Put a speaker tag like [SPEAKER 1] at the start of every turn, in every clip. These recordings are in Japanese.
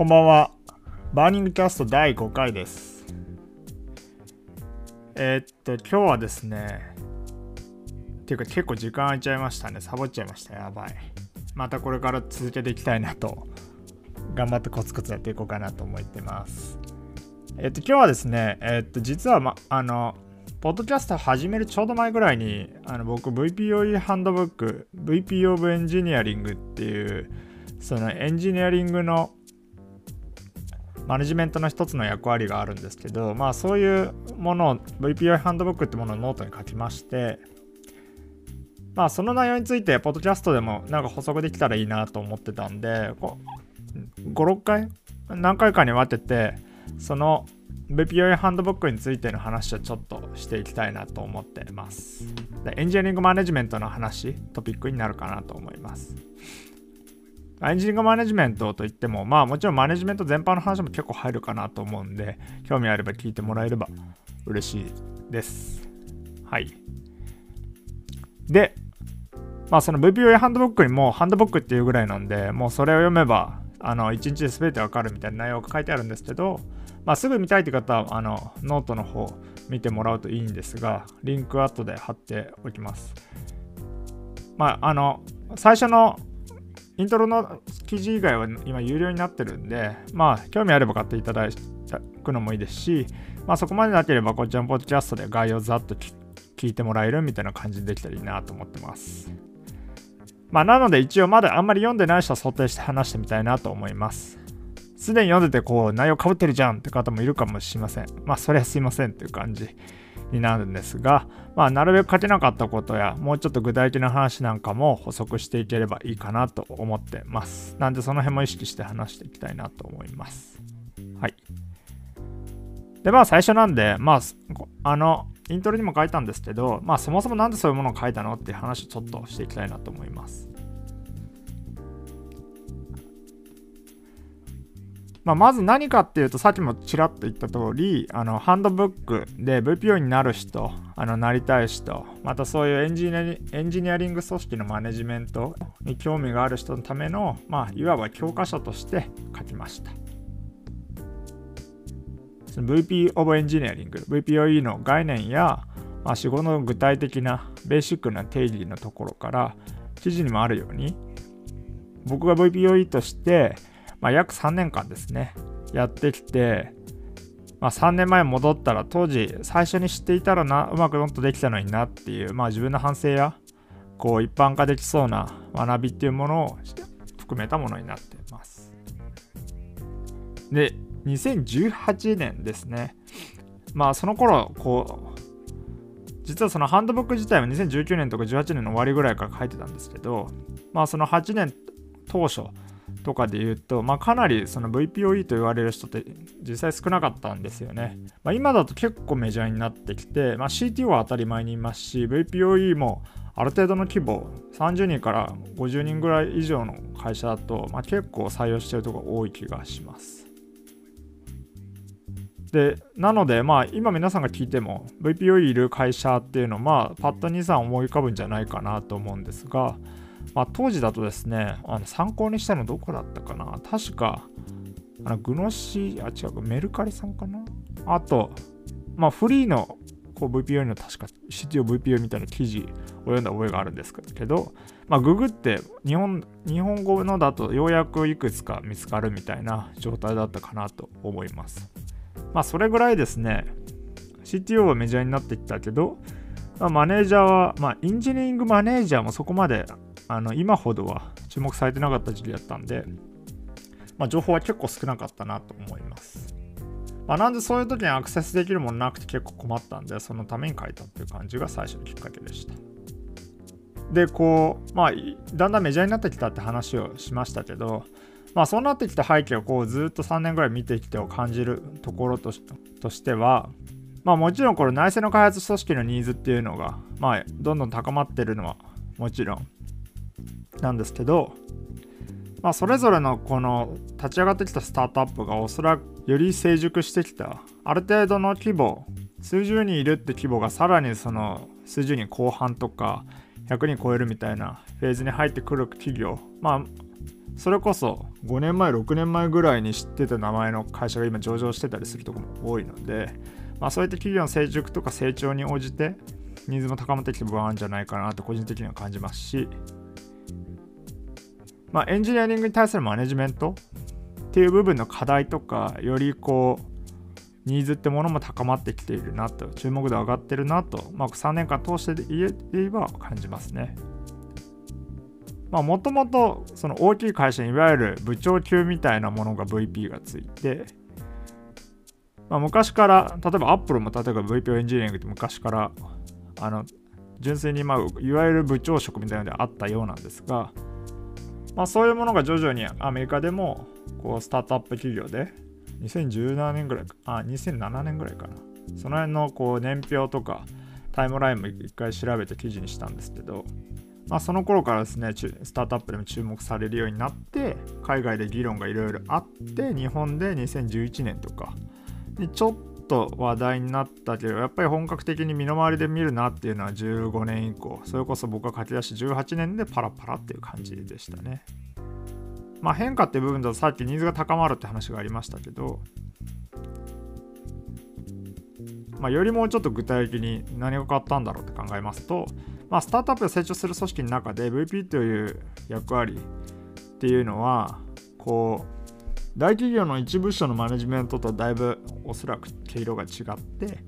[SPEAKER 1] こんばんは。バーニングキャスト第5回です。えーっと、今日はですね、ていうか結構時間空いちゃいましたね。サボっちゃいました。やばい。またこれから続けていきたいなと、頑張ってコツコツやっていこうかなと思ってます。えーっと、今日はですね、えーっと、実は、ま、あの、ポッドキャスト始めるちょうど前ぐらいに、あの僕 VPOE ハンドブック、VP of Engineering っていう、そのエンジニアリングのマネジメントの一つの役割があるんですけど、まあそういうものを VPI ハンドブックってものをノートに書きまして、まあその内容について、ポッドキャストでもなんか補足できたらいいなと思ってたんで、5、6回何回かに分けて、その VPI ハンドブックについての話をちょっとしていきたいなと思ってます。エンジニアリングマネジメントの話、トピックになるかなと思います。エンジニアリングマネジメントといっても、まあもちろんマネジメント全般の話も結構入るかなと思うんで、興味あれば聞いてもらえれば嬉しいです。はい。で、まあその VPOE ハンドブックにもハンドブックっていうぐらいなんで、もうそれを読めば、あの、1日で全てわかるみたいな内容が書いてあるんですけど、まあすぐ見たいって方は、あの、ノートの方見てもらうといいんですが、リンク後で貼っておきます。まああの、最初のイントロの記事以外は今有料になってるんで、まあ、興味あれば買っていただくのもいいですし、まあ、そこまでなければ、こちらのポッドキャストで概要をざっと聞いてもらえるみたいな感じでできたらいいなと思ってます。まあ、なので一応まだあんまり読んでない人は想定して話してみたいなと思います。すでに読んでて、こう、内容かぶってるじゃんって方もいるかもしれません。まあ、それはすいませんっていう感じになるんですが、まあ、なるべく書けなかったことや、もうちょっと具体的な話なんかも補足していければいいかなと思ってます。なんで、その辺も意識して話していきたいなと思います。はい。で、まあ、最初なんで、まあ、あの、イントロにも書いたんですけど、まあ、そもそもなんでそういうものを書いたのっていう話をちょっとしていきたいなと思います。まあ、まず何かっていうと、さっきもちらっと言った通り、あの、ハンドブックで VPO になる人、あの、なりたい人、またそういうエンジニアリエンジニアリング組織のマネジメントに興味がある人のための、まあ、いわば教科書として書きました。VP of Engineering、VPOE の概念や、まあ、仕事の具体的なベーシックな定義のところから、記事にもあるように、僕が VPOE として、まあ、約3年間ですね、やってきて、まあ、3年前戻ったら当時最初に知っていたらなうまくもっとできたのになっていう、まあ、自分の反省やこう一般化できそうな学びっていうものを含めたものになっています。で、2018年ですね。まあその頃こう実はそのハンドブック自体は2019年とか18年の終わりぐらいから書いてたんですけど、まあその8年当初とかで言うと、まあ、かなりその VPOE と言われる人って実際少なかったんですよね。まあ、今だと結構メジャーになってきて、まあ、CTO は当たり前にいますし、VPOE もある程度の規模、30人から50人ぐらい以上の会社だと、まあ、結構採用してるところ多い気がします。で、なので、まあ、今皆さんが聞いても VPOE いる会社っていうのは、まあ、パッと2、3思い浮かぶんじゃないかなと思うんですが、まあ、当時だとですね、あの参考にしたのどこだったかな確か、あのグノシー、あ、違う、メルカリさんかなあと、まあ、フリーの VPO の確か CTO VPO みたいな記事を読んだ覚えがあるんですけど、まあ、ググって日本日本語のだとようやくいくつか見つかるみたいな状態だったかなと思います。まあ、それぐらいですね、CTO はメジャーになってきたけど、まあ、マネージャーは、まあ、エンジニアリングマネージャーもそこまであの今ほどは注目されてなかった時期だったんで、まあ、情報は結構少なかったなと思います。まあ、なんでそういう時にアクセスできるものなくて結構困ったんで、そのために書いたっていう感じが最初のきっかけでした。で、こう、まあ、だんだんメジャーになってきたって話をしましたけど、まあ、そうなってきた背景をこうずっと3年ぐらい見てきてを感じるところとしては、まあ、もちろんこれ内製の開発組織のニーズっていうのが、まあ、どんどん高まってるのはもちろんなんですけど、まあ、それぞれのこの立ち上がってきたスタートアップがおそらくより成熟してきたある程度の規模数十人いるって規模がさらにその数十人後半とか100人超えるみたいなフェーズに入ってくる企業まあそれこそ5年前6年前ぐらいに知ってた名前の会社が今上場してたりするとこも多いので、まあ、そういった企業の成熟とか成長に応じてニーズも高まってきてる部分あるんじゃないかなと個人的には感じますし、まあ、エンジニアリングに対するマネジメントっていう部分の課題とかよりこうニーズってものも高まってきているなと注目度上がってるなと、まあ、3年間通して言えば感じますね。もともとその大きい会社にいわゆる部長級みたいなものが VP がついて、まあ、昔から例えばアップルも例えば VP エンジニアリングって昔からあの純粋にまあいわゆる部長職みたいなのであったようなんですが、まあ、そういうものが徐々にアメリカでもこうスタートアップ企業で2017年ぐらいあ2007年ぐらいかな。その辺のこう年表とかタイムラインも一回調べて記事にしたんですけどまあ、その頃からですね、スタートアップでも注目されるようになって、海外で議論がいろいろあって、日本で2011年とかちょっと話題になったけど、やっぱり本格的に身の回りで見るなっていうのは15年以降、それこそ僕が書き出し18年でパラパラっていう感じでしたね。まあ変化って部分だとさっきニーズが高まるって話がありましたけど、まあ、よりもうちょっと具体的に何が変わったんだろうって考えますと、まあ、スタートアップが成長する組織の中で VP という役割っていうのはこう大企業の一部署のマネジメントとだいぶおそらく毛色が違って、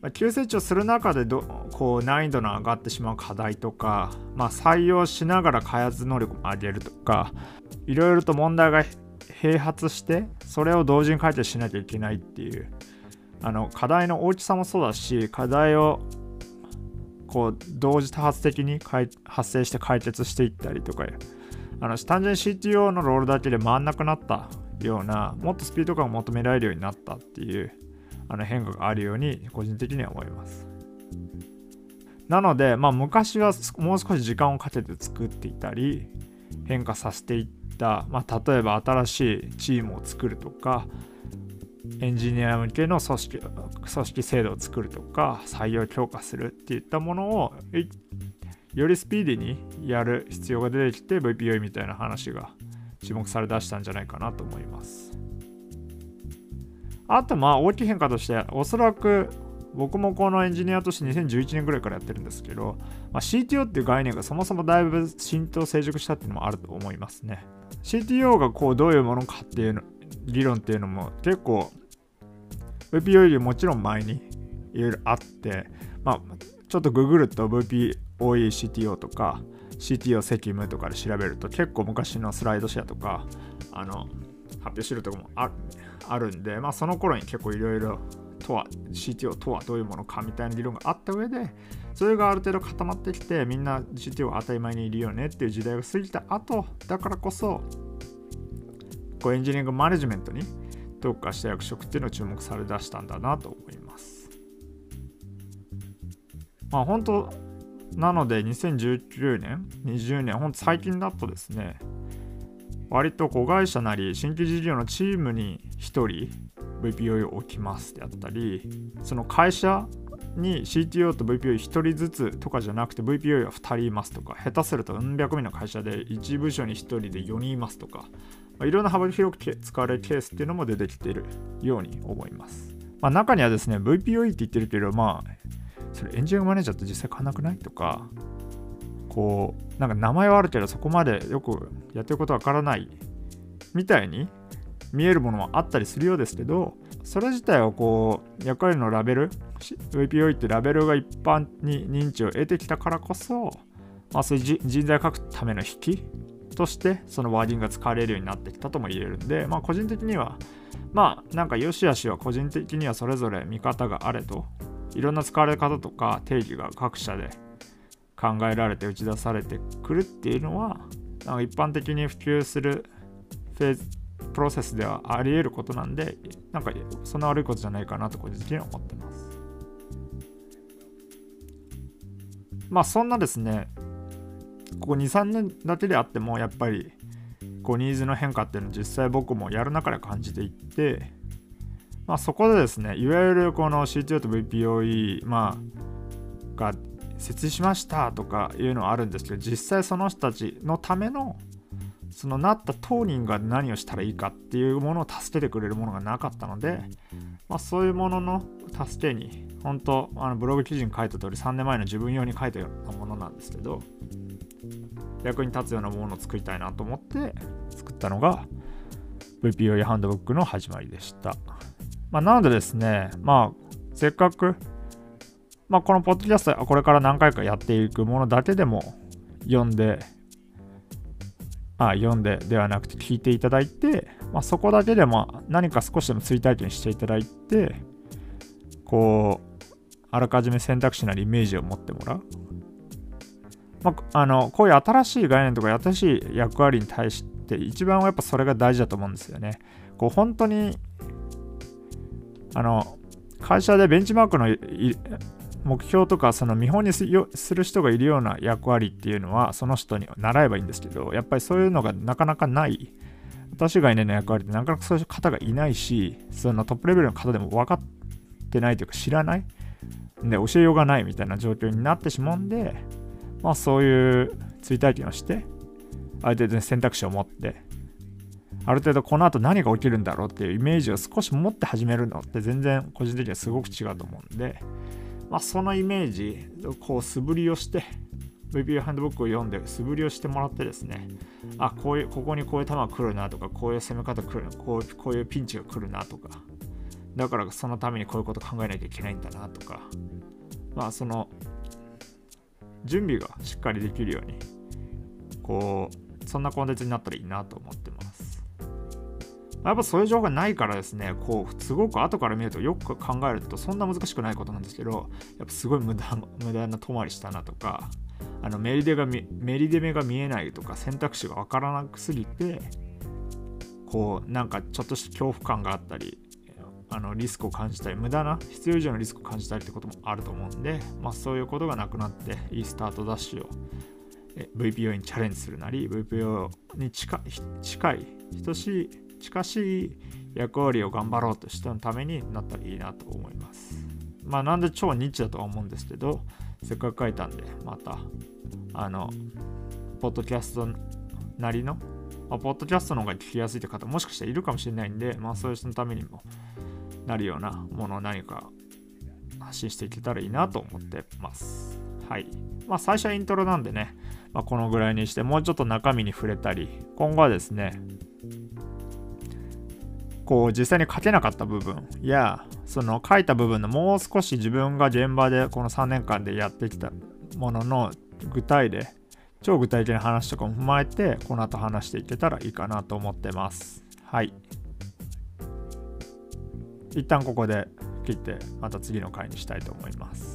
[SPEAKER 1] まあ、急成長する中でどこう難易度の上がってしまう課題とか、まあ、採用しながら開発能力も上げるとかいろいろと問題が併発してそれを同時に解決しなきゃいけないっていうあの課題の大きさもそうだし課題をこう同時多発的に発生して解決していったりとかあの単純に CTO のロールだけで回んなくなったようなもっとスピード感を求められるようになったっていうあの変化があるように個人的には思います。なので、まあ、昔はもう少し時間をかけて作っていたり変化させていった、まあ、例えば新しいチームを作るとかエンジニア向けの組織組織制度を作るとか採用強化するっていったものをよりスピーディーにやる必要が出てきて VPO みたいな話が注目されだしたんじゃないかなと思います。あとまあ大きい変化としておそらく僕もこのエンジニアとして2011年ぐらいからやってるんですけど、まあ、CTO っていう概念がそもそもだいぶ浸透成熟したっていうのもあると思いますね。CTO がこうどういうものかっていうの議論っていうのも結構 VPO よりもちろん前にいろいろあって、まあ、ちょっとググると VPOECTO とか CTO 責務とかで調べると結構昔のスライドシェアとかあの発表してるとこもあるんで、まあ、その頃に結構いろいろとは CTO とはどういうものかみたいな議論があった上でそれがある程度固まってきてみんな CTO が当たり前にいるよねっていう時代が過ぎた後だからこそこうエンジニアリングマネジメントに特化した役職っていうのを注目されだしたんだなと思います。まあ本当なので2019年、20年、本当最近だとですね、割と子会社なり新規事業のチームに1人 VPO を置きますであったり、その会社に CTO と VPO1 人ずつとかじゃなくて VPO は2人いますとか、下手するとうん百名の会社で1部署に1人で4人いますとか、いろんな幅広く使われるケースっていうのも出てきているように思います。まあ、中にはですね、VPOE って言ってるけど、まあ、それエンジニアマネージャーって実際変わなくない？とか、こう、なんか名前はあるけど、そこまでよくやってることわからないみたいに見えるものもあったりするようですけど、それ自体はこう、役割のラベル、VPOE ってラベルが一般に認知を得てきたからこそ、まあ、そういう人材を書くための引きとしてそのワーディングが使われるようになってきたとも言えるんで、まあ、個人的にはまあなんか良し悪しは個人的にはそれぞれ見方があれといろんな使われ方とか定義が各社で考えられて打ち出されてくるっていうのはなんか一般的に普及するフェーズプロセスではあり得ることなんでなんかそんな悪いことじゃないかなと個人的には思ってます。まあそんなですねここ23年だけであってもやっぱりこうニーズの変化っていうのを実際僕もやる中で感じていって、まあ、そこでですねいわゆるこの CTO と VPOE、まあ、が設置しましたとかいうのはあるんですけど実際その人たちのためのそのなった当人が何をしたらいいかっていうものを助けてくれるものがなかったので、まあ、そういうものの助けに本当あのブログ記事に書いた通り3年前の自分用に書いたようなものなんですけど役に立つようなものを作りたいなと思って作ったのが VPOE ハンドブックの始まりでした。まあ、なのでですね、まあ、せっかく、まあ、このポッドキャストこれから何回かやっていくものだけでも読んで、あ、読んでではなくて聞いていただいて、まあ、そこだけでも何か少しでも追体験していただいて、こう、あらかじめ選択肢なりイメージを持ってもらう。まあ、あのこういう新しい概念とか新しい役割に対して一番はやっぱそれが大事だと思うんですよね。こう本当にあの会社でベンチマークの目標とかその見本にする人がいるような役割っていうのはその人に習えばいいんですけどやっぱりそういうのがなかなかない。私がいないの役割ってなかなかそういう方がいないしそのトップレベルの方でも分かってないというか知らない。で教えようがないみたいな状況になってしまうんでまあそういう追体験をしてある程度選択肢を持ってある程度この後何が起きるんだろうっていうイメージを少し持って始めるのって全然個人的にはすごく違うと思うんで、まあ、そのイメージこう素振りをして VPU ハンドブックを読んで素振りをしてもらってですねあこういうここにこういう球が来るなとかこういう攻め方来るこうこういうピンチが来るなとかだからそのためにこういうこと考えなきゃいけないんだなとかまあその準備がしっかりできるようにこうそんなコンテンツになったらいいなと思ってます。やっぱそういう情報がないからですね、こう、すごく後から見るとよく考えるとそんな難しくないことなんですけど、やっぱすごい無駄無駄な泊まりしたなとか、あのメリデがメリデ目が見えないとか選択肢がわからなくすぎて、こう、なんかちょっとした恐怖感があったり、あのリスクを感じたり、無駄な必要以上のリスクを感じたりってこともあると思うんで、まあ、そういうことがなくなって、いいスタートダッシュを VPO にチャレンジするなり、VPO に近い、等しい、近しい役割を頑張ろうとしたのためになったらいいなと思います。まあ、なんで超ニッチだとは思うんですけど、せっかく書いたんで、また、あの、ポッドキャストなりの、まあ、ポッドキャストの方が聞きやすいって方もしかしたらいるかもしれないんで、まあ、そういう人のためにも、なるようなものを何か発信していけたらいいなと思ってます。はい。まあ最初はイントロなんでね、まあ、このぐらいにしてもうちょっと中身に触れたり、今後はですね、こう実際に書けなかった部分や、その書いた部分のもう少し自分が現場でこの3年間でやってきたものの具体で、超具体的な話とかも踏まえて、この後話していけたらいいかなと思ってます。はい。一旦ここで切ってまた次の回にしたいと思います。